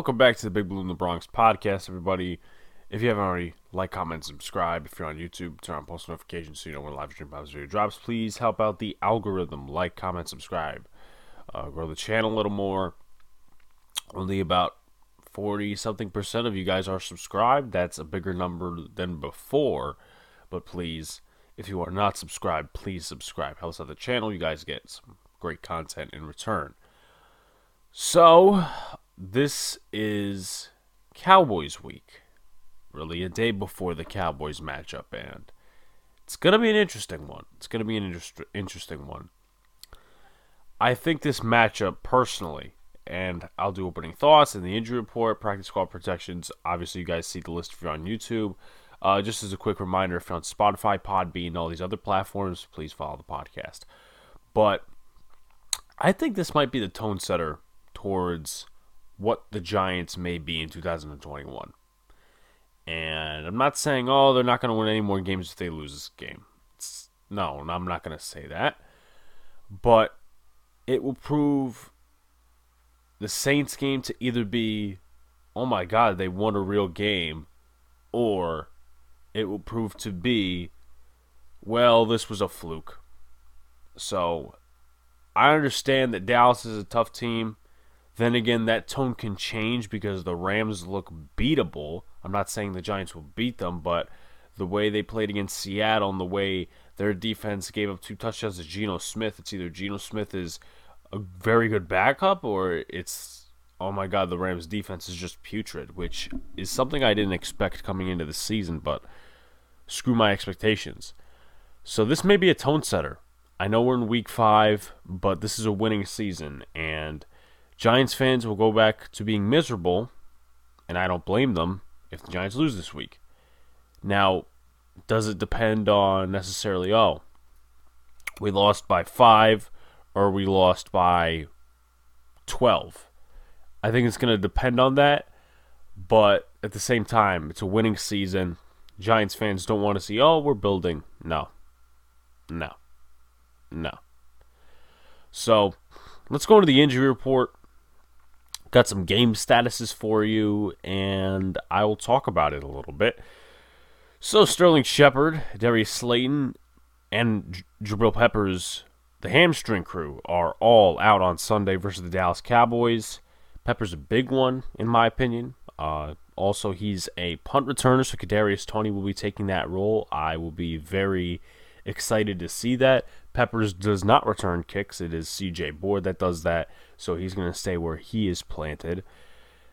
Welcome back to the Big Blue in the Bronx podcast, everybody. If you haven't already, like, comment, subscribe. If you're on YouTube, turn on post notifications so you know when live stream Bob's video drops. Please help out the algorithm. Like, comment, subscribe. Uh, grow the channel a little more. Only about 40 something percent of you guys are subscribed. That's a bigger number than before. But please, if you are not subscribed, please subscribe. Helps out the channel. You guys get some great content in return. So, this is Cowboys week. Really, a day before the Cowboys matchup, and it's going to be an interesting one. It's going to be an inter- interesting one. I think this matchup, personally, and I'll do opening thoughts and the injury report, practice squad protections. Obviously, you guys see the list if you're on YouTube. Uh, just as a quick reminder, if you're on Spotify, Podbean, all these other platforms, please follow the podcast. But I think this might be the tone setter towards what the Giants may be in 2021. And I'm not saying, oh, they're not going to win any more games if they lose this game. It's, no, I'm not going to say that. But it will prove the Saints game to either be, oh my God, they won a real game, or it will prove to be, well, this was a fluke. So I understand that Dallas is a tough team. Then again, that tone can change because the Rams look beatable. I'm not saying the Giants will beat them, but the way they played against Seattle and the way their defense gave up two touchdowns to Geno Smith, it's either Geno Smith is a very good backup or it's oh my god, the Rams defense is just putrid, which is something I didn't expect coming into the season, but screw my expectations. So this may be a tone setter. I know we're in week 5, but this is a winning season and Giants fans will go back to being miserable, and I don't blame them if the Giants lose this week. Now, does it depend on necessarily, oh, we lost by five or we lost by 12? I think it's going to depend on that, but at the same time, it's a winning season. Giants fans don't want to see, oh, we're building. No. No. No. So, let's go to the injury report. Got some game statuses for you, and I will talk about it a little bit. So, Sterling Shepard, Darius Slayton, and Jabril Peppers, the hamstring crew, are all out on Sunday versus the Dallas Cowboys. Pepper's a big one, in my opinion. Uh, also, he's a punt returner, so Kadarius Toney will be taking that role. I will be very excited to see that. Peppers does not return kicks. It is CJ Board that does that, so he's going to stay where he is planted.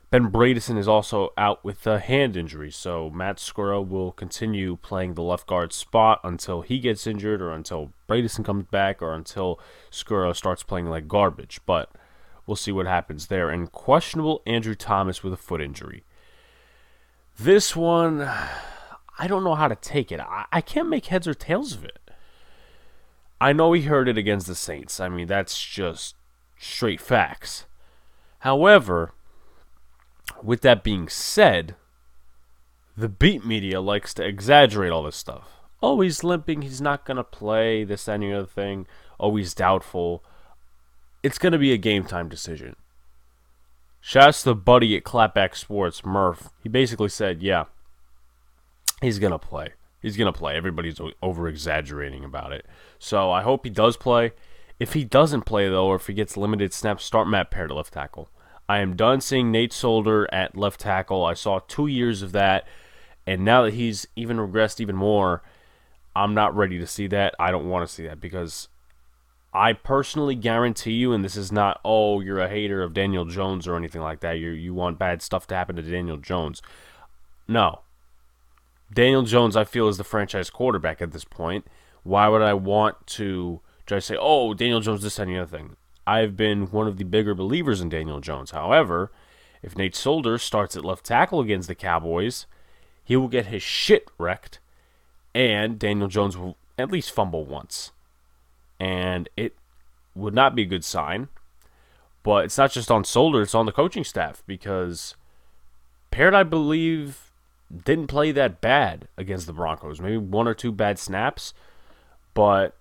Ben Bredeson is also out with a hand injury, so Matt Skura will continue playing the left guard spot until he gets injured, or until Bredeson comes back, or until Skura starts playing like garbage. But we'll see what happens there. And questionable Andrew Thomas with a foot injury. This one, I don't know how to take it. I, I can't make heads or tails of it. I know he heard it against the Saints. I mean, that's just straight facts. However, with that being said, the beat media likes to exaggerate all this stuff. Oh, he's limping. He's not going to play this, any other thing. Oh, he's doubtful. It's going to be a game time decision. Shouts to the buddy at Clapback Sports, Murph. He basically said, yeah, he's going to play. He's going to play. Everybody's over exaggerating about it. So I hope he does play. If he doesn't play, though, or if he gets limited snaps, start Matt Peart at left tackle. I am done seeing Nate Solder at left tackle. I saw two years of that, and now that he's even regressed even more, I'm not ready to see that. I don't want to see that because I personally guarantee you, and this is not, oh, you're a hater of Daniel Jones or anything like that. You you want bad stuff to happen to Daniel Jones. No, Daniel Jones, I feel, is the franchise quarterback at this point. Why would I want to try to say, oh, Daniel Jones, this, the other thing? I've been one of the bigger believers in Daniel Jones. However, if Nate Solder starts at left tackle against the Cowboys, he will get his shit wrecked, and Daniel Jones will at least fumble once. And it would not be a good sign. But it's not just on Solder, it's on the coaching staff because Peart, I believe, didn't play that bad against the Broncos. Maybe one or two bad snaps, but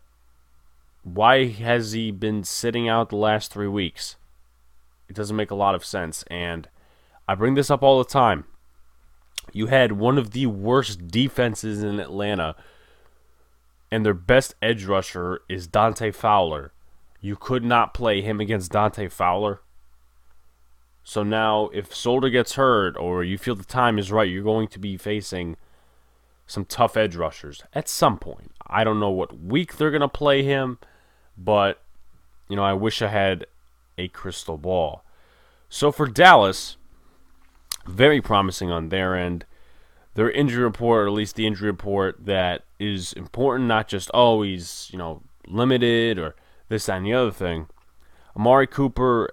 why has he been sitting out the last three weeks? It doesn't make a lot of sense. And I bring this up all the time. You had one of the worst defenses in Atlanta, and their best edge rusher is Dante Fowler. You could not play him against Dante Fowler. So now, if Solder gets hurt or you feel the time is right, you're going to be facing some tough edge rushers at some point. I don't know what week they're going to play him, but, you know, I wish I had a crystal ball. So for Dallas, very promising on their end. Their injury report, or at least the injury report that is important, not just, oh, always, you know, limited or this, that, and the other thing. Amari Cooper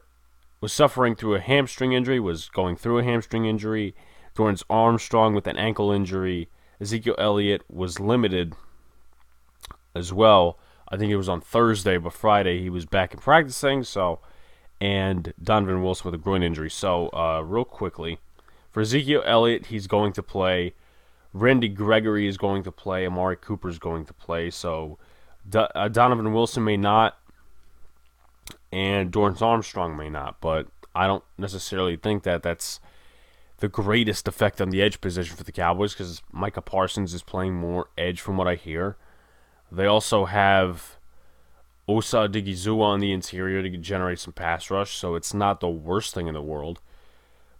was suffering through a hamstring injury, was going through a hamstring injury. Dorance Armstrong with an ankle injury. Ezekiel Elliott was limited as well. I think it was on Thursday, but Friday he was back in practicing. So, and Donovan Wilson with a groin injury. So, uh, real quickly, for Ezekiel Elliott, he's going to play. Randy Gregory is going to play. Amari Cooper is going to play. So, uh, Donovan Wilson may not, and Dorance Armstrong may not. But I don't necessarily think that that's the greatest effect on the edge position for the Cowboys because Micah Parsons is playing more edge from what I hear. They also have Osa Odighizuwa on the interior to generate some pass rush, so it's not the worst thing in the world.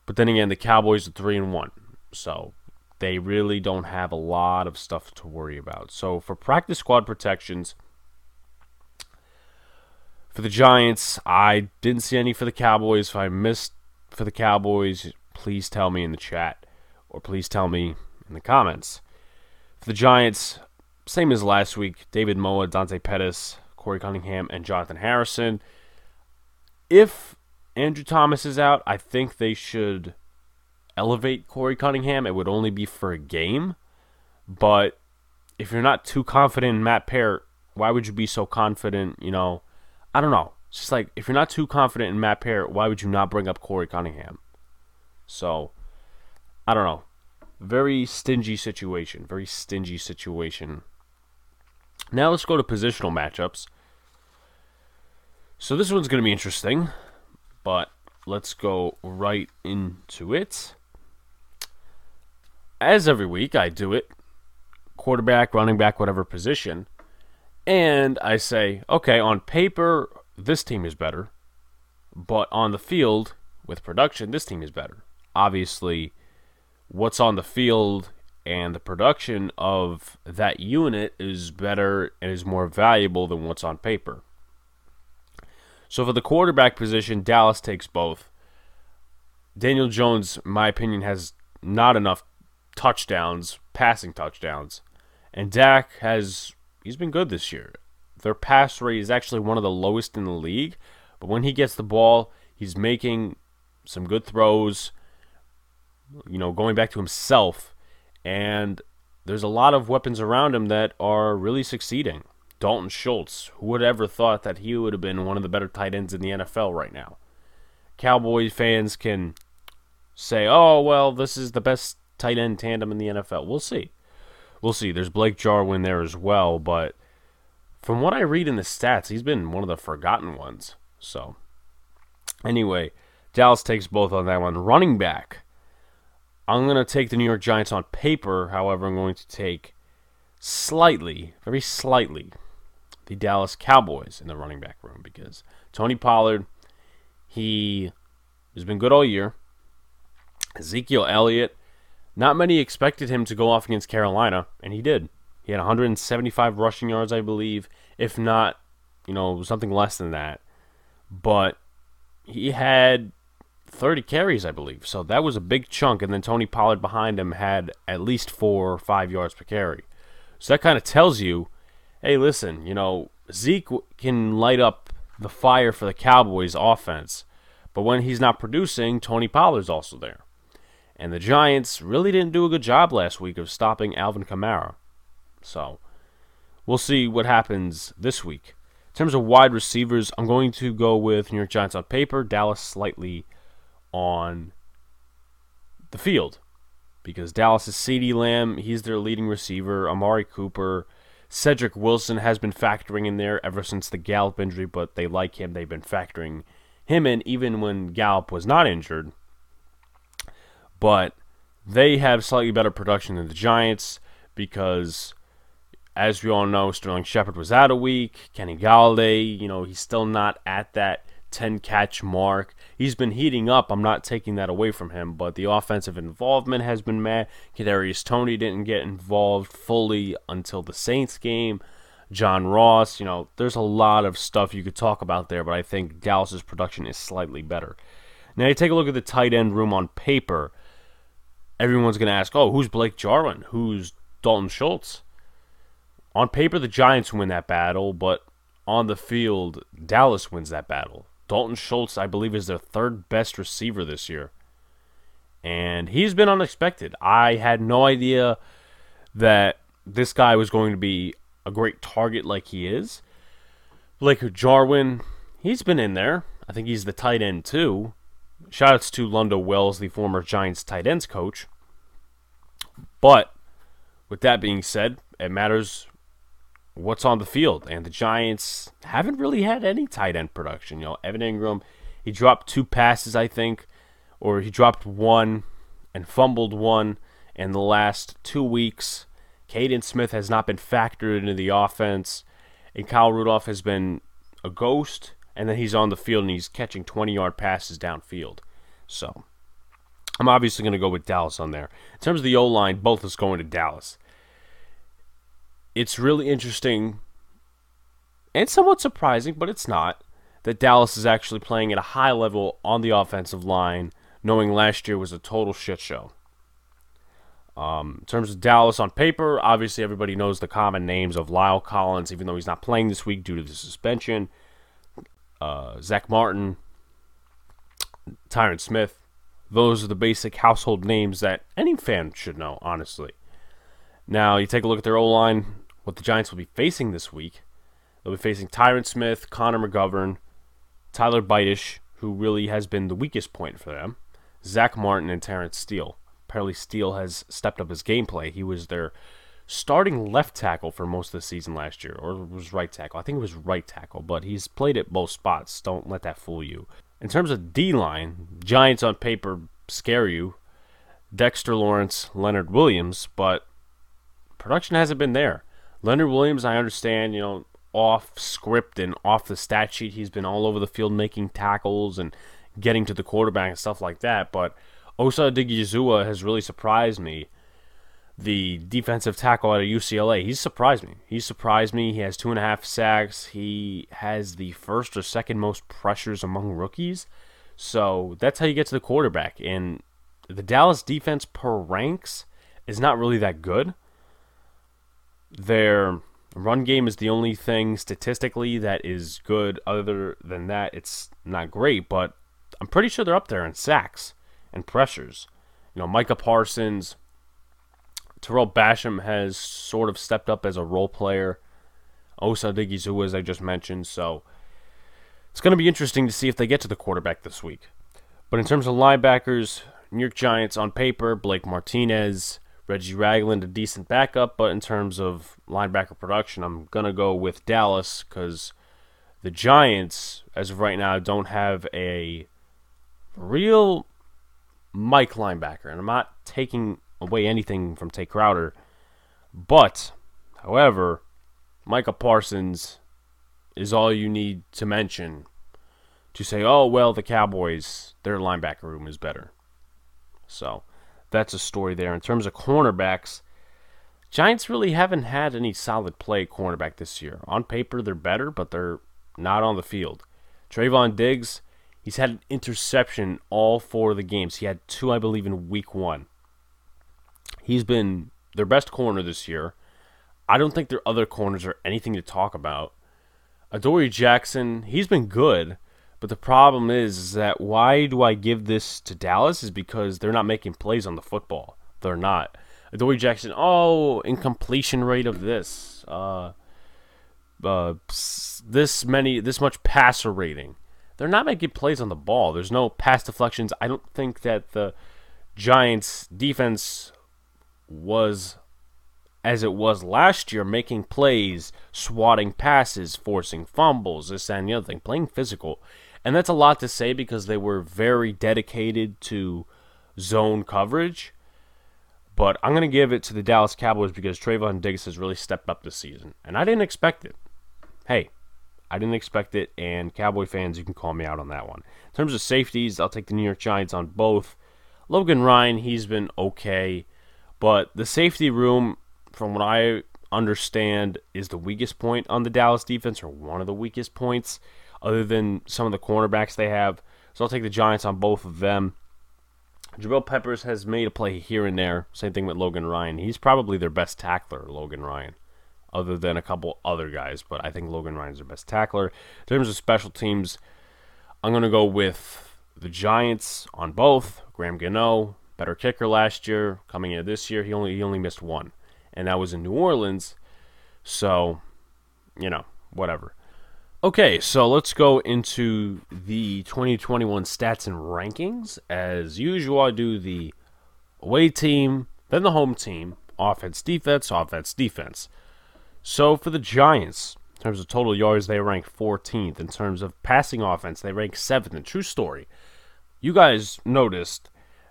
But then again, the Cowboys are three and one, so they really don't have a lot of stuff to worry about. So for practice squad protections, for the Giants, I didn't see any for the Cowboys. If I missed for the Cowboys, please tell me in the chat or please tell me in the comments. For the Giants, same as last week David Moa, Dante Pettis, Korey Cunningham, and Jonathan Harrison. If Andrew Thomas is out, I think they should elevate Korey Cunningham. It would only be for a game. But if you're not too confident in Matt Peart, why would you be so confident? You know, I don't know. It's just like if you're not too confident in Matt Peart, why would you not bring up Korey Cunningham? So, I don't know. Very stingy situation. Very stingy situation. Now let's go to positional matchups. So this one's going to be interesting, but let's go right into it. As every week, I do it quarterback, running back, whatever position. And I say, okay, on paper, this team is better. But on the field, with production, this team is better obviously what's on the field and the production of that unit is better and is more valuable than what's on paper. So for the quarterback position, Dallas takes both. Daniel Jones, in my opinion, has not enough touchdowns, passing touchdowns. And Dak has he's been good this year. Their pass rate is actually one of the lowest in the league, but when he gets the ball, he's making some good throws you know, going back to himself. And there's a lot of weapons around him that are really succeeding. Dalton Schultz, who would ever thought that he would have been one of the better tight ends in the NFL right now? Cowboys fans can say, oh, well, this is the best tight end tandem in the NFL. We'll see. We'll see. There's Blake Jarwin there as well, but from what I read in the stats, he's been one of the forgotten ones. So, anyway, Dallas takes both on that one. Running back. I'm going to take the New York Giants on paper. However, I'm going to take slightly, very slightly, the Dallas Cowboys in the running back room because Tony Pollard, he has been good all year. Ezekiel Elliott, not many expected him to go off against Carolina, and he did. He had 175 rushing yards, I believe, if not, you know, something less than that. But he had 30 carries, I believe. So that was a big chunk. And then Tony Pollard behind him had at least four or five yards per carry. So that kind of tells you hey, listen, you know, Zeke can light up the fire for the Cowboys offense. But when he's not producing, Tony Pollard's also there. And the Giants really didn't do a good job last week of stopping Alvin Kamara. So we'll see what happens this week. In terms of wide receivers, I'm going to go with New York Giants on paper, Dallas slightly on the field because Dallas is CeeDee Lamb. He's their leading receiver. Amari Cooper. Cedric Wilson has been factoring in there ever since the Gallup injury, but they like him. They've been factoring him in even when Gallup was not injured. But they have slightly better production than the Giants because, as we all know, Sterling Shepard was out a week. Kenny Golladay, you know, he's still not at that 10 catch mark. He's been heating up. I'm not taking that away from him, but the offensive involvement has been mad. Kadarius Toney didn't get involved fully until the Saints game. John Ross, you know, there's a lot of stuff you could talk about there, but I think Dallas's production is slightly better. Now you take a look at the tight end room on paper. Everyone's going to ask, "Oh, who's Blake Jarwin? Who's Dalton Schultz?" On paper, the Giants win that battle, but on the field, Dallas wins that battle. Dalton Schultz, I believe, is their third best receiver this year. And he's been unexpected. I had no idea that this guy was going to be a great target like he is. Blake Jarwin, he's been in there. I think he's the tight end too. Shoutouts to Lunda Wells, the former Giants tight ends coach. But with that being said, it matters what's on the field. And the Giants haven't really had any tight end production. You know, Evan Engram, he dropped two passes, I think, or he dropped one and fumbled one in the last two weeks. Kaden Smith has not been factored into the offense, and Kyle Rudolph has been a ghost, and then he's on the field and he's catching 20 yard passes downfield. So I'm obviously going to go with Dallas on there. In terms of the O line, both is going to Dallas it's really interesting and somewhat surprising, but it's not, that Dallas is actually playing at a high level on the offensive line, knowing last year was a total shit show. Um, in terms of Dallas on paper, obviously everybody knows the common names of La'el Collins, even though he's not playing this week due to the suspension. Uh, Zack Martin, Tyron Smith. Those are the basic household names that any fan should know, honestly. Now, you take a look at their O line what the Giants will be facing this week. They'll be facing Tyron Smith, Connor McGovern, Tyler Biadasz, who really has been the weakest point for them, Zack Martin, and Terence Steele. Apparently, Steele has stepped up his gameplay. He was their starting left tackle for most of the season last year, or was right tackle. I think it was right tackle, but he's played at both spots. Don't let that fool you. In terms of D line, Giants on paper scare you. Dexter Lawrence, Leonard Williams, but production hasn't been there. Leonard Williams, I understand, you know, off script and off the stat sheet, he's been all over the field making tackles and getting to the quarterback and stuff like that. But Osa Odighizuwa has really surprised me. The defensive tackle out of UCLA, he's surprised me. He's surprised me. He has two and a half sacks. He has the first or second most pressures among rookies. So that's how you get to the quarterback. And the Dallas defense per ranks is not really that good. Their run game is the only thing statistically that is good. Other than that, it's not great, but I'm pretty sure they're up there in sacks and pressures. You know, Micah Parsons, Tarell Basham has sort of stepped up as a role player. Osa Odighizuwa, as I just mentioned, so it's going to be interesting to see if they get to the quarterback this week. But in terms of linebackers, New York Giants on paper, Blake Martinez, Reggie Ragland, a decent backup, but in terms of linebacker production, I'm going to go with Dallas because the Giants, as of right now, don't have a real Mike linebacker. And I'm not taking away anything from Tae Crowder, but, however, Micah Parsons is all you need to mention to say, oh, well, the Cowboys, their linebacker room is better. So that's a story there. In terms of cornerbacks, Giants really haven't had any solid play cornerback this year. On paper, they're better, but they're not on the field. Trevon Diggs, he's had an interception all four of the games. He had two, I believe, in week one. He's been their best corner this year. I don't think their other corners are anything to talk about. Adoree Jackson, he's been good, but the problem is, is that why do I give this to Dallas is because they're not making plays on the football. They're not. Adoree Jackson, oh, incompletion rate of this. Uh, uh, this many, this much passer rating. They're not making plays on the ball. There's no pass deflections. I don't think that the Giants' defense was as it was last year, making plays, swatting passes, forcing fumbles, this and the other thing, playing physical. And that's a lot to say because they were very dedicated to zone coverage. But I'm going to give it to the Dallas Cowboys because Trevon Diggs has really stepped up this season. And I didn't expect it. Hey, I didn't expect it. And Cowboy fans, you can call me out on that one. In terms of safeties, I'll take the New York Giants on both. Logan Ryan, he's been okay. But the safety room, from what I understand, is the weakest point on the Dallas defense, or one of the weakest points, other than some of the cornerbacks they have. So I'll take the Giants on both of them. Jabril Peppers has made a play here and there. Same thing with Logan Ryan. He's probably their best tackler, Logan Ryan, other than a couple other guys. But I think Logan Ryan's their best tackler. In terms of special teams, I'm going to go with the Giants on both. Graham Gano, better kicker last year. Coming into this year, he only he only missed one, and that was in New Orleans. So, you know, whatever. Okay, so let's go into the 2021 stats and rankings. As usual, I do the away team, then the home team, offense, defense, offense, defense. So for the Giants, in terms of total yards, they rank 14th. In terms of passing offense, they rank 7th. And true story, you guys noticed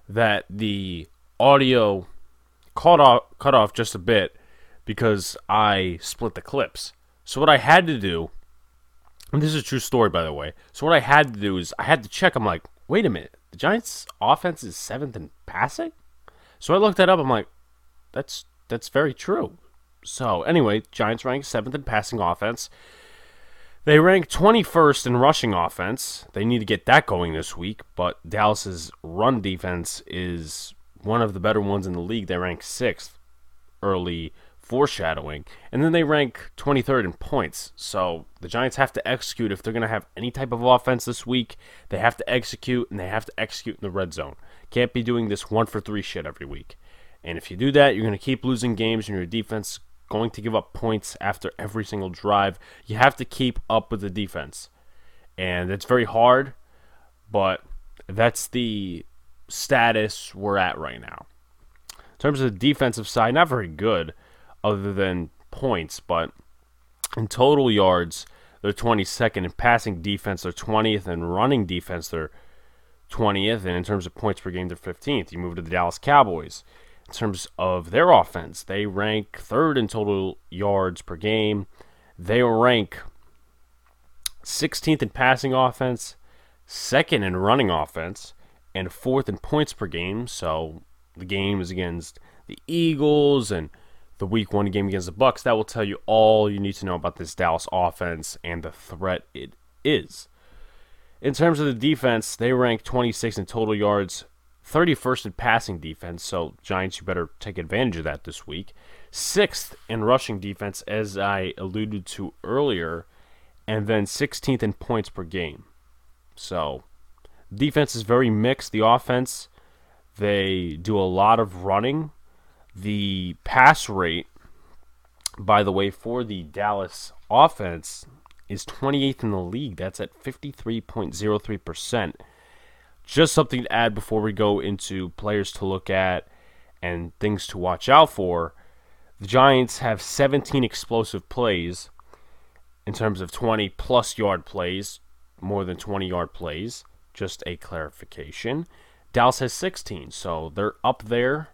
that the audio cut off, cut off just a bit because I split the clips. So what I had to do and this is a true story, by the way. So what I had to do is I had to check. I'm like, wait a minute, the Giants' offense is seventh in passing. So I looked that up. I'm like, that's that's very true. So anyway, Giants rank seventh in passing offense. They rank 21st in rushing offense. They need to get that going this week, but Dallas's run defense is one of the better ones in the league. They rank sixth early foreshadowing. And then they rank 23rd in points. So the Giants have to execute if they're going to have any type of offense this week. They have to execute, and they have to execute in the red zone. Can't be doing this one for three shit every week. And if you do that, you're going to keep losing games, and your defense going to give up points after every single drive. You have to keep up with the defense. And it's very hard, but that's the status we're at right now. In terms of the defensive side, not very good other than points, but in total yards, they're 22nd. In passing defense, they're 20th. In running defense, they're 20th. And in terms of points per game, they're 15th. You move to the Dallas Cowboys. Terms of their offense, they rank third in total yards per game. They rank 16th in passing offense, second in running offense, and fourth in points per game. So the game is against the Eagles and the week one game against the Bucks, that will tell you all you need to know about this Dallas offense and the threat it is. In terms of the defense, they rank 26 in total yards, 31st in passing defense, so Giants, you better take advantage of that this week. Sixth in rushing defense, as I alluded to earlier, and then 16th in points per game. So, defense is very mixed. The offense, they do a lot of running the pass rate, by the way, for the Dallas offense is 28th in the league. That's at 53.03%. Just something to add before we go into players to look at and things to watch out for. The Giants have 17 explosive plays in terms of 20 plus yard plays, more than 20 yard plays. Just a clarification. Dallas has 16, so they're up there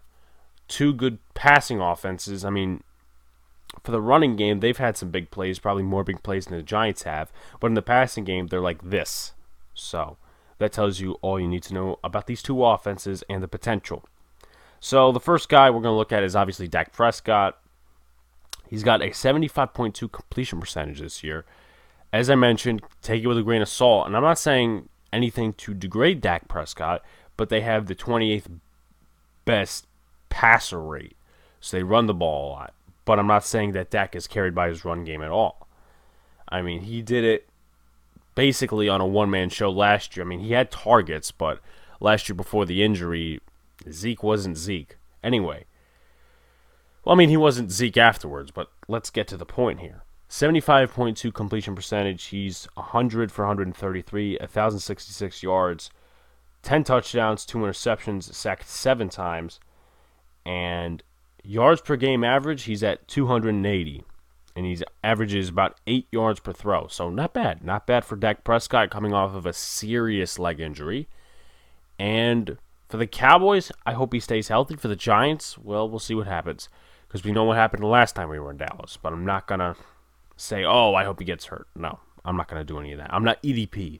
two good passing offenses. I mean, for the running game, they've had some big plays, probably more big plays than the Giants have. But in the passing game, they're like this. So that tells you all you need to know about these two offenses and the potential. So the first guy we're going to look at is obviously Dak Prescott. He's got a 75.2 completion percentage this year. As I mentioned, take it with a grain of salt. And I'm not saying anything to degrade Dak Prescott, but they have the 28th best passer rate. So they run the ball a lot. But I'm not saying that Dak is carried by his run game at all. I mean, he did it basically on a one man show last year. I mean, he had targets, but last year before the injury, Zeke wasn't Zeke. Anyway, well, I mean, he wasn't Zeke afterwards, but let's get to the point here. 75.2 completion percentage. He's 100 for 133, 1,066 yards, 10 touchdowns, 2 interceptions, sacked 7 times. And yards per game average, he's at 280. And he averages about 8 yards per throw. So not bad. Not bad for Dak Prescott coming off of a serious leg injury. And For the Cowboys, I hope he stays healthy. For the Giants, well, we'll see what happens because we know what happened the last time we were in Dallas. But I'm not gonna say, oh, I hope he gets hurt. No, I'm not gonna do any of that. I'm not EDP.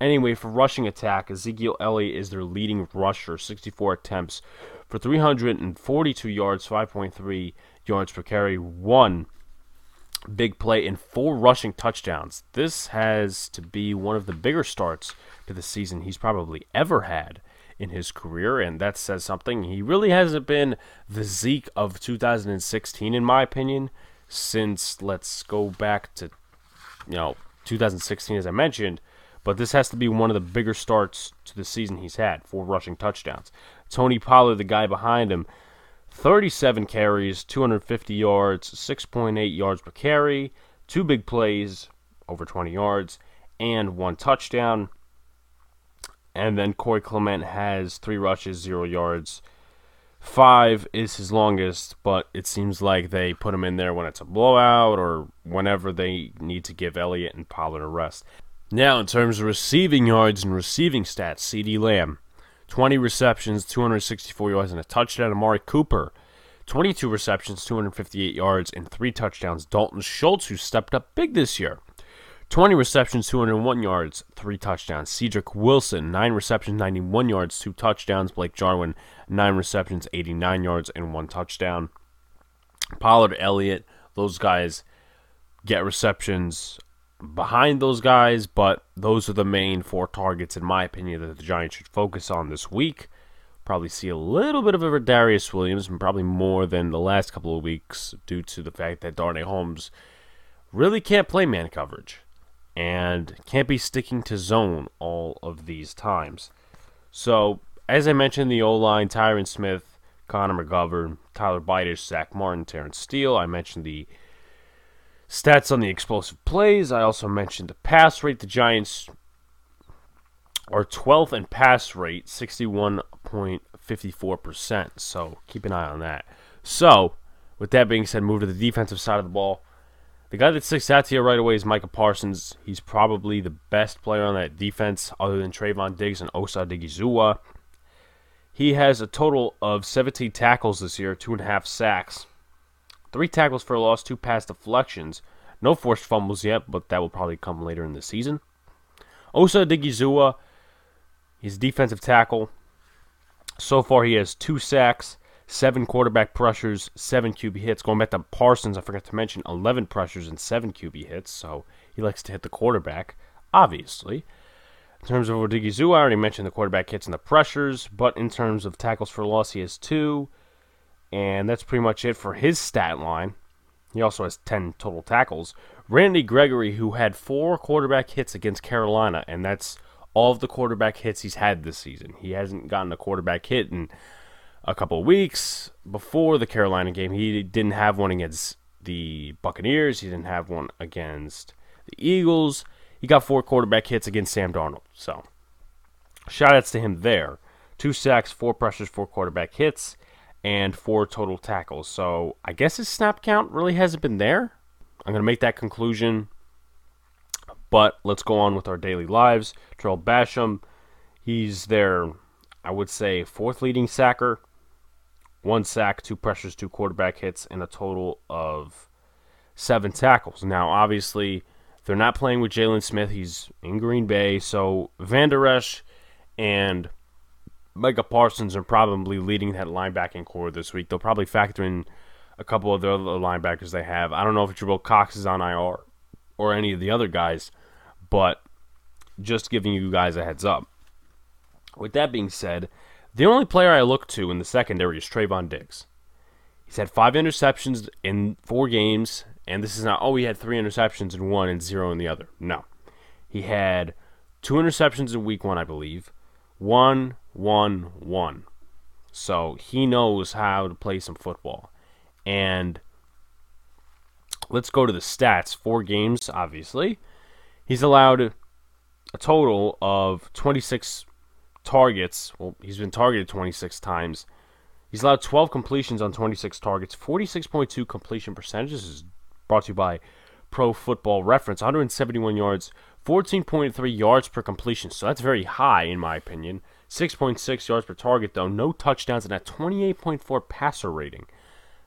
Anyway, for rushing attack, Ezekiel Elliott is their leading rusher, 64 attempts for 342 yards, 5.3 yards per carry, one big play, and four rushing touchdowns. This has to be one of the bigger starts to the season he's probably ever had in his career, and that says something. He really hasn't been the Zeke of 2016, in my opinion, since let's go back to you know 2016, as I mentioned. But this has to be one of the bigger starts to the season he's had. Four rushing touchdowns. Tony Pollard, the guy behind him, 37 carries, 250 yards, 6.8 yards per carry, two big plays, over 20 yards, and one touchdown. And then Corey Clement has three rushes, zero yards. Five is his longest, but it seems like they put him in there when it's a blowout or whenever they need to give Elliott and Pollard a rest. Now, in terms of receiving yards and receiving stats, CeeDee Lamb, 20 receptions, 264 yards, and a touchdown. Amari Cooper, 22 receptions, 258 yards, and three touchdowns. Dalton Schultz, who stepped up big this year, 20 receptions, 201 yards, three touchdowns. Cedric Wilson, 9 receptions, 91 yards, two touchdowns. Blake Jarwin, 9 receptions, 89 yards, and one touchdown. Pollard, Elliott, those guys get receptions behind those guys, but those are the main four targets, in my opinion, that the Giants should focus on this week. Probably see a little bit of a Darius Williams, and probably more than the last couple of weeks due to the fact that Darnay Holmes really can't play man coverage and can't be sticking to zone all of these times. So, as I mentioned, the O line, Tyron Smith, Connor McGovern, Tyler Biadasz, Zack Martin, Terence Steele. I mentioned the Stats on the explosive plays. I also mentioned the pass rate. The Giants are 12th in pass rate, 61.54%. So keep an eye on that. So, with that being said, move to the defensive side of the ball. The guy that sticks out to you right away is Micah Parsons. He's probably the best player on that defense other than Trevon Diggs and Osa Odighizuwa. He has a total of 17 tackles this year, two and a half sacks. Three tackles for a loss, two pass deflections. No forced fumbles yet, but that will probably come later in the season. Osa Odighizuwa, he's defensive tackle. So far, he has two sacks, seven quarterback pressures, seven QB hits. Going back to Parsons, I forgot to mention 11 pressures and seven QB hits. So he likes to hit the quarterback, obviously. In terms of Odighizuwa, I already mentioned the quarterback hits and the pressures, but in terms of tackles for loss, he has two. And that's pretty much it for his stat line. He also has 10 total tackles. Randy Gregory, who had four quarterback hits against Carolina, and that's all of the quarterback hits he's had this season. He hasn't gotten a quarterback hit in a couple of weeks before the Carolina game. He didn't have one against the Buccaneers, he didn't have one against the Eagles. He got four quarterback hits against Sam Darnold. So, shout outs to him there. Two sacks, four pressures, four quarterback hits and four total tackles. So I guess his snap count really hasn't been there. I'm going to make that conclusion. But let's go on with our daily lives. Tarell Basham, he's their, I would say, fourth leading sacker. One sack, two pressures, two quarterback hits, and a total of seven tackles. Now, obviously, they're not playing with Jaylon Smith. He's in Green Bay. So Vander Esch and Micah Parsons are probably leading that linebacking corps this week. They'll probably factor in a couple of the other linebackers they have. I don't know if Jabril Cox is on IR or any of the other guys, but just giving you guys a heads up. With that being said, the only player I look to in the secondary is Trevon Diggs. He's had five interceptions in four games, and this is not, oh, he had three interceptions in one and zero in the other. No. He had two interceptions in week one, I believe, one, one, one. So he knows how to play some football. And let's go to the stats. Four games, obviously. He's allowed a total of 26 targets. Well, he's been targeted 26 times. He's allowed 12 completions on 26 targets. 46.2 completion percentages this is brought to you by Pro Football Reference. 171 yards, 14.3 yards per completion. So that's very high, in my opinion. 6.6 yards per target, though. No touchdowns and a 28.4 passer rating.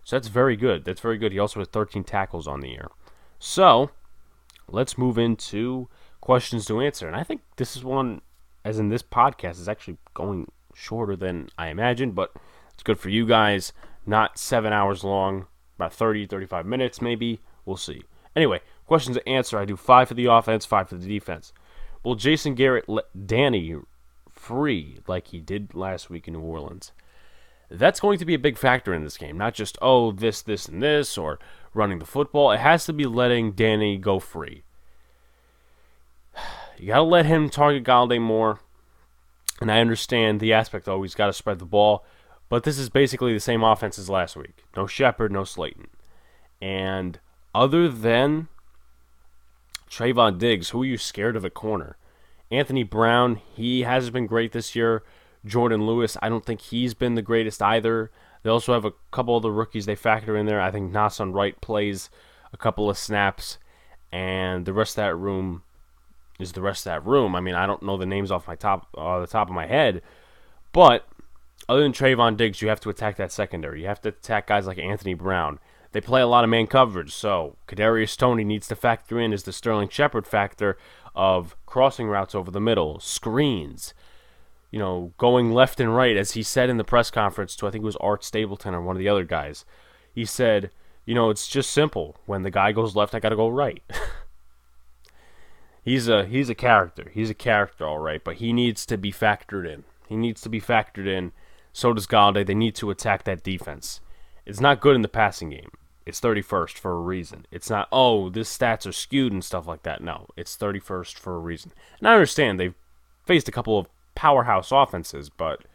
So that's very good. That's very good. He also has 13 tackles on the year. So let's move into questions to answer. And I think this is one, as in this podcast, is actually going shorter than I imagined, but it's good for you guys. Not seven hours long, about 30, 35 minutes maybe. We'll see. Anyway, questions to answer. I do five for the offense, five for the defense. Will Jason Garrett let Danny free like he did last week in New Orleans? That's going to be a big factor in this game. Not just, oh, this, this, and this, or running the football. It has to be letting Danny go free. You got to let him target Golladay more. And I understand the aspect, oh, he's got to spread the ball. But this is basically the same offense as last week. No Shepard, no Slayton. And other than Trevon Diggs, who are you scared of at corner? Anthony Brown, he hasn't been great this year. Jourdan Lewis, I don't think he's been the greatest either. They also have a couple of the rookies they factor in there. I think Nahshon Wright plays a couple of snaps, and the rest of that room is the rest of that room. I mean, I don't know the names off my top uh, the top of my head, but other than Trevon Diggs, you have to attack that secondary. You have to attack guys like Anthony Brown. They play a lot of man coverage, so Kadarius Toney needs to factor in as the Sterling Shepard factor of crossing routes over the middle, screens, you know, going left and right, as he said in the press conference to I think it was Art Stapleton or one of the other guys. He said, you know, it's just simple. When the guy goes left, I got to go right. he's a he's a character. He's a character, all right, but he needs to be factored in. He needs to be factored in. So does Golladay. They need to attack that defense. It's not good in the passing game. It's 31st for a reason. It's not, oh, this stats are skewed and stuff like that. No, it's 31st for a reason. And I understand they've faced a couple of powerhouse offenses, but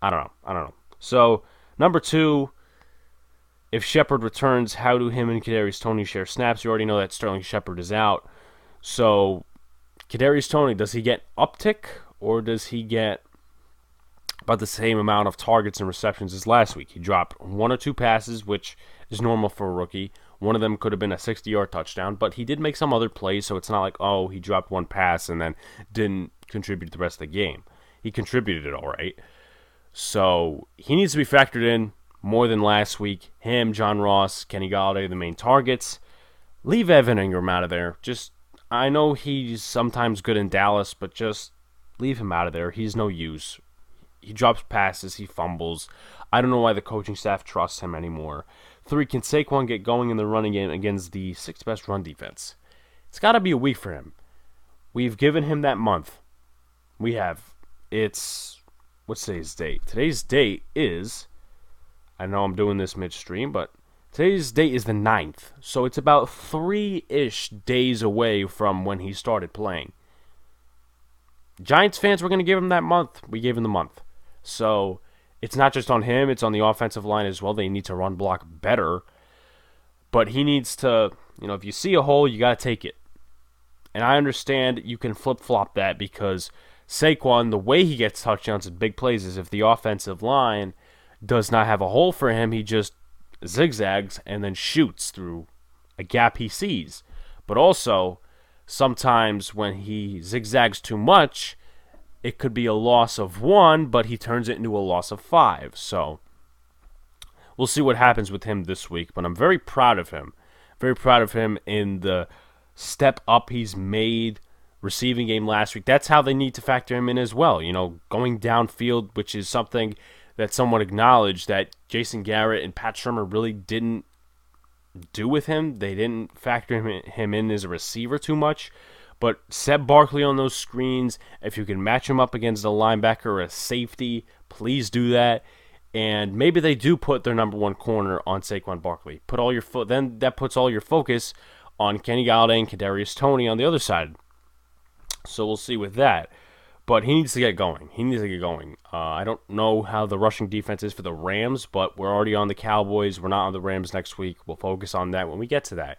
I don't know. I don't know. So, number two, if Shepard returns, how do him and Kadarius Toney share snaps? You already know that Sterling Shepard is out. So, Kadarius Toney, does he get uptick or does he get about the same amount of targets and receptions as last week? He dropped one or two passes, which is normal for a rookie. One of them could have been a 60 yard touchdown, but he did make some other plays, so it's not like, oh, he dropped one pass and then didn't contribute the rest of the game. He contributed it all right. So he needs to be factored in more than last week. Him, John Ross, Kenny Golladay, the main targets. Leave Evan Engram out of there. Just, I know he's sometimes good in Dallas, but just leave him out of there. He's no use. He drops passes, he fumbles. I don't know why the coaching staff trusts him anymore. Three, can Saquon get going in the running game against the sixth best run defense? It's got to be a week for him. We've given him that month we have it's what's today's date? Today's date is I know I'm doing this midstream, but today's date is the 9th. So it's about three ish days away from when he started playing. Giants fans, we're going to give him that month. We gave him the month. So it's not just on him, it's on the offensive line as well. They need to run block better. But he needs to, you know, if you see a hole, you got to take it. And I understand you can flip flop that because Saquon, the way he gets touchdowns and big plays is if the offensive line does not have a hole for him, he just zigzags and then shoots through a gap he sees. But also, sometimes when he zigzags too much, it could be a loss of one, but he turns it into a loss of five. So we'll see what happens with him this week. But I'm very proud of him. Very proud of him in the step up he's made receiving game last week. That's how they need to factor him in as well. You know, going downfield, which is something that someone acknowledged that Jason Garrett and Pat Shurmur really didn't do with him. They didn't factor him in as a receiver too much. But Seb Barkley on those screens, if you can match him up against a linebacker or a safety, please do that. And maybe they do put their number one corner on Saquon Barkley. Put all your fo- then that puts all your focus on Kenny Golladay and Kadarius Toney on the other side. So we'll see with that. But he needs to get going. He needs to get going. Uh, I don't know how the rushing defense is for the Rams, but we're already on the Cowboys. We're not on the Rams next week. We'll focus on that when we get to that.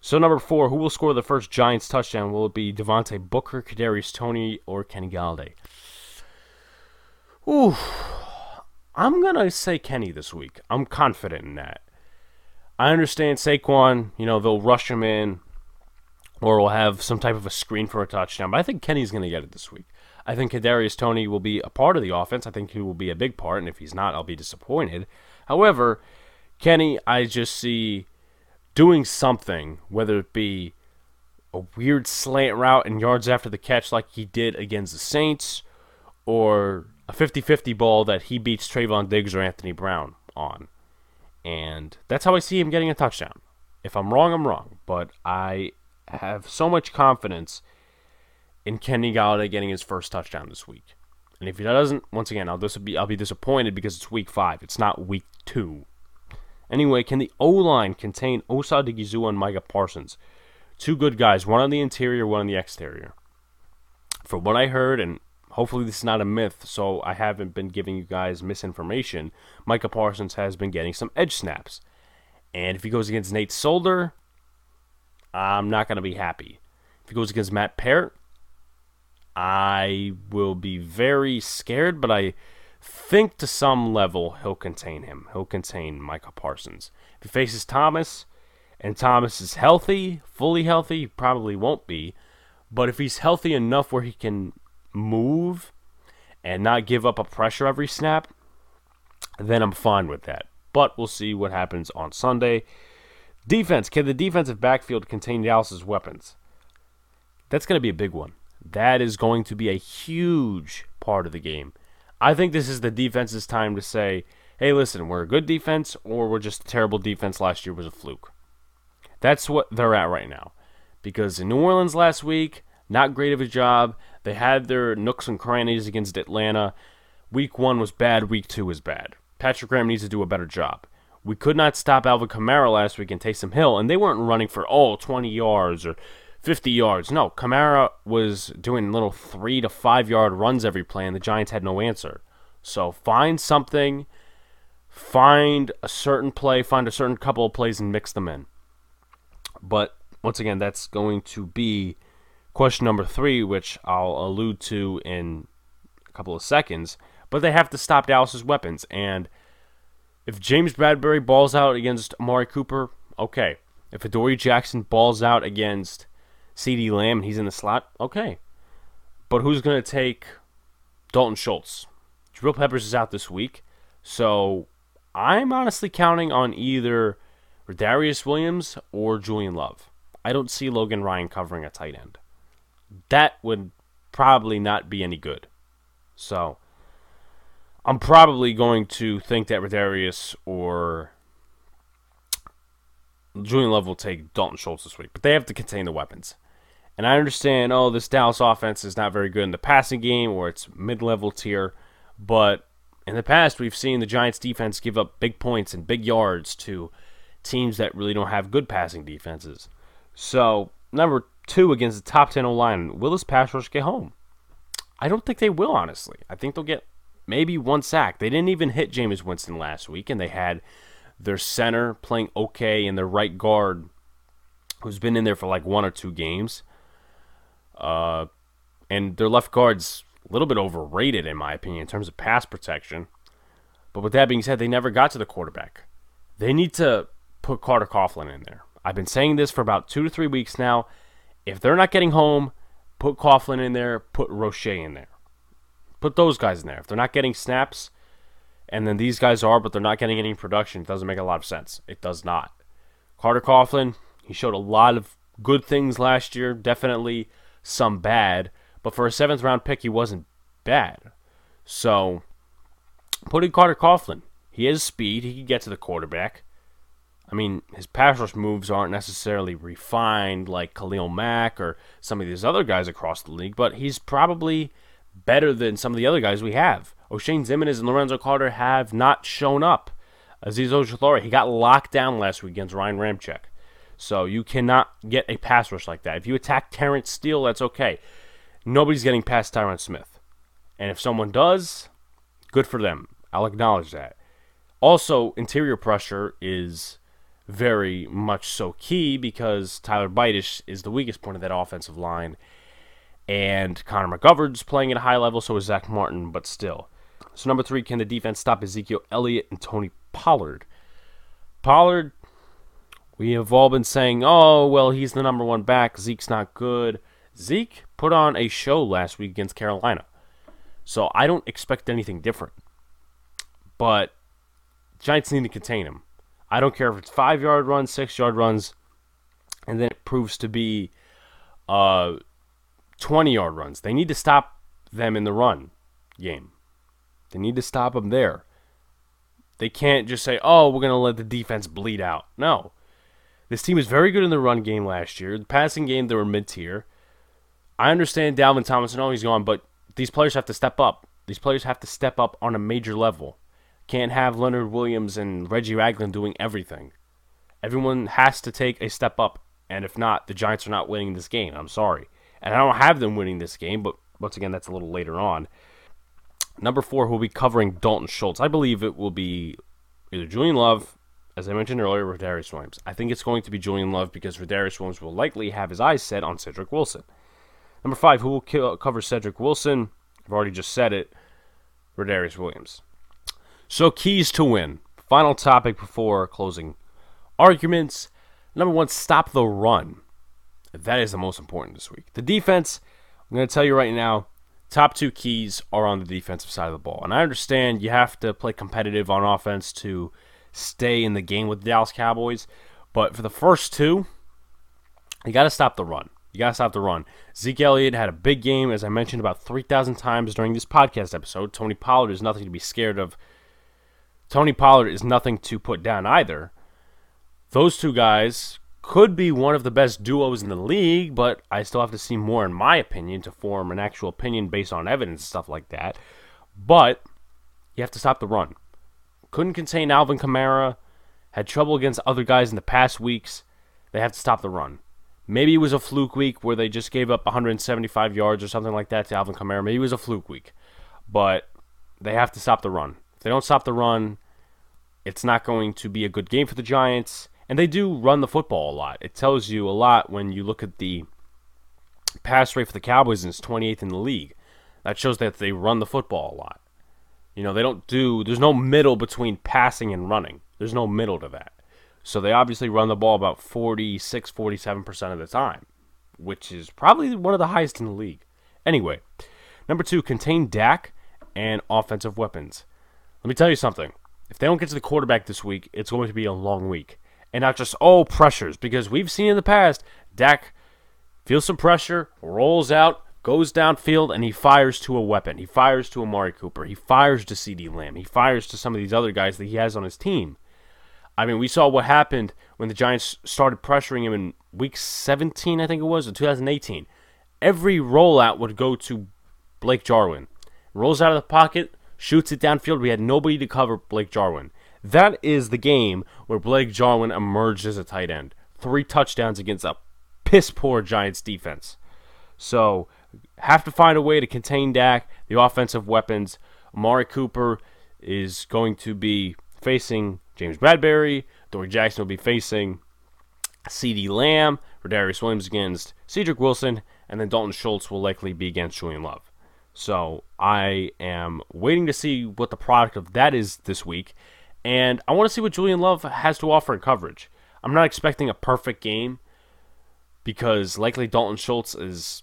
So number four, who will score the first Giants touchdown? Will it be Devontae Booker, Kadarius Toney, or Kenny Golladay? Ooh, I'm gonna say Kenny this week. I'm confident in that. I understand Saquon. You know they'll rush him in or we'll have some type of a screen for a touchdown. But I think Kenny's to get it this week. I think Kadarius Toney will be a part of the offense. I think he will be a big part, and if he's not, I'll be disappointed. However, Kenny, I just see doing something, whether it be a weird slant route and yards after the catch like he did against the Saints, or a 50 50 ball that he beats Trevon Diggs or Anthony Brown on. And that's how I see him getting a touchdown. If I'm wrong, I'm wrong. But I have so much confidence in Kenny Golladay getting his first touchdown this week. And if he doesn't, once again, I'll be I'll be disappointed because it's week five. It's not week two. Anyway, can the O line contain Osa Odighizuwa and Micah Parsons? Two good guys, one on the interior, one on the exterior. From what I heard, and hopefully this is not a myth, so I haven't been giving you guys misinformation. Micah Parsons has been getting some edge snaps. And if he goes against Nate Solder, I'm not going to be happy. If he goes against Matt Peart, I will be very scared, but I think to some level he'll contain him. He'll contain Micah Parsons. If he faces Thomas, and Thomas is healthy, fully healthy, he probably won't be. But if he's healthy enough where he can move and not give up a pressure every snap, then I'm fine with that. But we'll see what happens on Sunday. Defense. Can the defensive backfield contain Dallas's weapons? That's going to be a big one. That is going to be a huge part of the game. I think this is the defense's time to say, hey, listen, we're a good defense or we're just a terrible defense last year was a fluke. That's what they're at right now. Because in New Orleans last week, not great of a job. They had their nooks and crannies against Atlanta. Week one was bad, week two was bad. Patrick Graham needs to do a better job. We could not stop Alvin Kamara last week and Taysom Hill, and they weren't running for, oh, 20 yards or 50 yards. No, Kamara was doing little three to five yard runs every play, and the Giants had no answer. So find something, find a certain play, find a certain couple of plays, and mix them in. But once again, that's going to be question number three, which I'll allude to in a couple of seconds. But they have to stop Dallas's weapons. And if James Bradberry balls out against Amari Cooper, okay. If Adoree Jackson balls out against CeeDee Lamb and he's in the slot, okay. But who's going to take Dalton Schultz? Jabril Peppers is out this week. So I'm honestly counting on either Darius Williams or Julian Love. I don't see Logan Ryan covering a tight end. That would probably not be any good. So I'm probably going to think that Darius or Julian Love will take Dalton Schultz this week, but they have to contain the weapons. And I understand, oh, this Dallas offense is not very good in the passing game or it's mid level tier, but in the past we've seen the Giants defense give up big points and big yards to teams that really don't have good passing defenses. So, number two against the top 10 O line, will this pass rush get home? I don't think they will, honestly. I think they'll get maybe one sack. They didn't even hit Jameis Winston last week, and they had their center playing okay and their right guard, who's been in there for like one or two games, uh, and their left guard's a little bit overrated, in my opinion, in terms of pass protection. But with that being said, they never got to the quarterback. They need to put Carter Coughlin in there. I've been saying this for about two to three weeks now. If they're not getting home, put Coughlin in there, put Roche in there. Put those guys in there. If they're not getting snaps, and then these guys are, but they're not getting any production, it doesn't make a lot of sense. It does not. Carter Coughlin, he showed a lot of good things last year. Definitely some bad, but for a seventh round pick, he wasn't bad. So, putting Carter Coughlin, he has speed. He can get to the quarterback. I mean, his pass rush moves aren't necessarily refined like Khalil Mack or some of these other guys across the league, but he's probably better than some of the other guys we have. Oshane Ximines and Lorenzo Carter have not shown up. Azeez Ojulari, he got locked down last week against Ryan Ramczyk. So you cannot get a pass rush like that. If you attack Terence Steele, that's okay. Nobody's getting past Tyron Smith. And if someone does, good for them. I'll acknowledge that. Also, interior pressure is very much so key because Tyler Biadasz is the weakest point of that offensive line. And Connor McGovern's playing at a high level, so is Zack Martin, but still. So, number three, can the defense stop Ezekiel Elliott and Tony Pollard? Pollard we have all been saying, oh, well, he's the number one back. Zeke's not good. Zeke put on a show last week against Carolina. So I don't expect anything different. But Giants need to contain him. I don't care if it's five yard runs, six yard runs, and then it proves to be uh, 20 yard runs. They need to stop them in the run game. They need to stop them there. They can't just say, oh, we're going to let the defense bleed out. No. This team was very good in the run game last year. The passing game, they were mid tier. I understand Dalvin Thomas and all he's gone, but these players have to step up. These players have to step up on a major level. Can't have Leonard Williams and Reggie Ragland doing everything. Everyone has to take a step up, and if not, the Giants are not winning this game. I'm sorry. And I don't have them winning this game, but once again, that's a little later on. Number four, we'll be covering Dalton Schultz. I believe it will be either Julian Love, as I mentioned earlier, or Darius Williams. I think it's going to be Julian Love because Darius Williams will likely have his eyes set on Cedric Wilson. Number five, who will kill, cover Cedric Wilson? I've already just said it. Rodarius Williams. So, keys to win. Final topic before closing arguments. Number one, stop the run. That is the most important this week. The defense, I'm going to tell you right now, top two keys are on the defensive side of the ball. And I understand you have to play competitive on offense to stay in the game with the Dallas Cowboys. But for the first two, you got to stop the run. You got to stop the run. Zeke Elliott had a big game, as I mentioned about 3,000 times during this podcast episode. Tony Pollard is nothing to be scared of Tony Pollard is nothing to put down either. Those two guys could be one of the best duos in the league, but I still have to see more, in my opinion, to form an actual opinion based on evidence and stuff like that. But you have to stop the run. Couldn't contain Alvin Kamara, had trouble against other guys in the past weeks. They have to stop the run. Maybe it was a fluke week where they just gave up 175 yards or something like that to Alvin Kamara. Maybe it was a fluke week. But they have to stop the run. If they don't stop the run, it's not going to be a good game for the Giants. And they do run the football a lot. It tells you a lot when you look at the pass rate for the Cowboys and it's 28th in the league. That shows that they run the football a lot. You know, they don't do, there's no middle between passing and running. There's no middle to that. So they obviously run the ball about 46, 47% of the time, which is probably one of the highest in the league. Anyway, number two, contain Dak and offensive weapons. Let me tell you something. If they don't get to the quarterback this week, it's going to be a long week. And not just, oh, pressures, because we've seen in the past, Dak feels some pressure, rolls out, goes downfield, and he fires to a weapon. He fires to Amari Cooper. He fires to CeeDee Lamb. He fires to some of these other guys that he has on his team. I mean, we saw what happened when the Giants started pressuring him in week 17, I think it was, in 2018. Every rollout would go to Blake Jarwin. Rolls out of the pocket, shoots it downfield. We had nobody to cover Blake Jarwin. That is the game where Blake Jarwin emerged as a tight end. Three touchdowns against a piss poor Giants defense. So, have to find a way to contain Dak, the offensive weapons. Amari Cooper is going to be facing James Bradberry. Adoree Jackson will be facing CeeDee Lamb. Darius Williams against Cedric Wilson. And then Dalton Schultz will likely be against Julian Love. So I am waiting to see what the product of that is this week. And I want to see what Julian Love has to offer in coverage. I'm not expecting a perfect game because likely Dalton Schultz is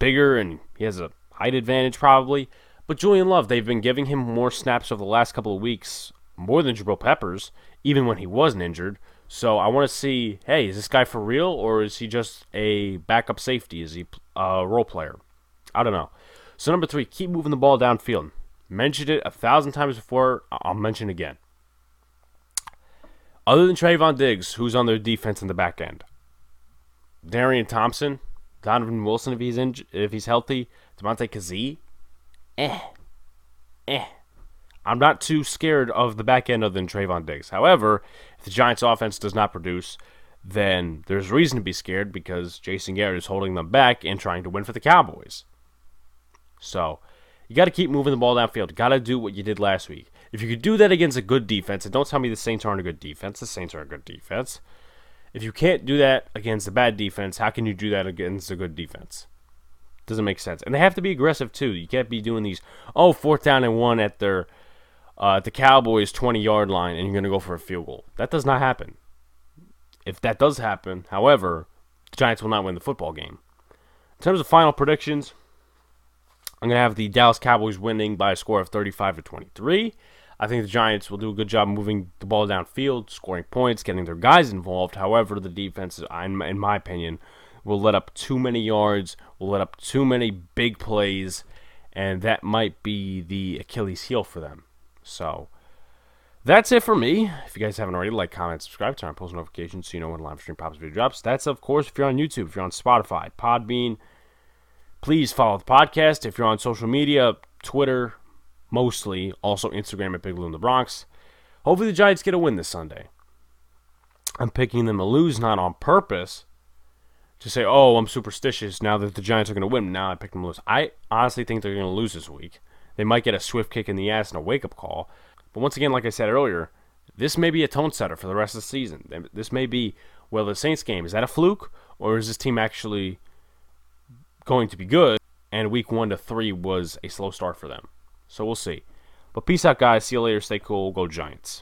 bigger and he has a height advantage probably. But Julian Love, they've been giving him more snaps over the last couple of weeks, more than Jabril Peppers, even when he wasn't injured. So I want to see, hey, is this guy for real or is he just a backup safety? Is he a role player? I don't know. So number three, keep moving the ball downfield. Mentioned it a thousand times before. I'll mention again. Other than Trevon Diggs, who's on their defense in the back end? Darian Thompson, Donovan Wilson if he's in, if he's healthy, Demonte Kazee, eh, eh. I'm not too scared of the back end other than Trevon Diggs. However, if the Giants' offense does not produce, then there's reason to be scared because Jason Garrett is holding them back and trying to win for the Cowboys. So you got to keep moving the ball downfield. Got to do what you did last week. If you could do that against a good defense, and don't tell me the Saints aren't a good defense. The Saints are a good defense. If you can't do that against a bad defense, how can you do that against a good defense? Doesn't make sense. And they have to be aggressive too. You can't be doing these oh fourth down and one at their uh, at the Cowboys 20 yard line and you're going to go for a field goal. That does not happen. If that does happen, however, the Giants will not win the football game. In terms of final predictions, I'm going to have the Dallas Cowboys winning by a score of 35 to 23. I think the Giants will do a good job moving the ball downfield, scoring points, getting their guys involved. However, the defense, in my opinion, will let up too many yards, will let up too many big plays, and that might be the Achilles heel for them. So that's it for me. If you guys haven't already, like, comment, subscribe, turn on post notifications so you know when live stream pops video drops. That's of course if you're on YouTube, if you're on Spotify, Podbean. Please follow the podcast. If you're on social media, Twitter, mostly, also Instagram at Big Blue in the Bronx. Hopefully the Giants get a win this Sunday. I'm picking them to lose, not on purpose. To say, oh, I'm superstitious now that the Giants are going to win. Now I picked them to lose. I honestly think they're going to lose this week. They might get a swift kick in the ass and a wake up call. But once again, like I said earlier, this may be a tone setter for the rest of the season. This may be, well, the Saints game, is that a fluke? Or is this team actually going to be good? And week one to three was a slow start for them. So we'll see. But peace out, guys. See you later. Stay cool. Go Giants.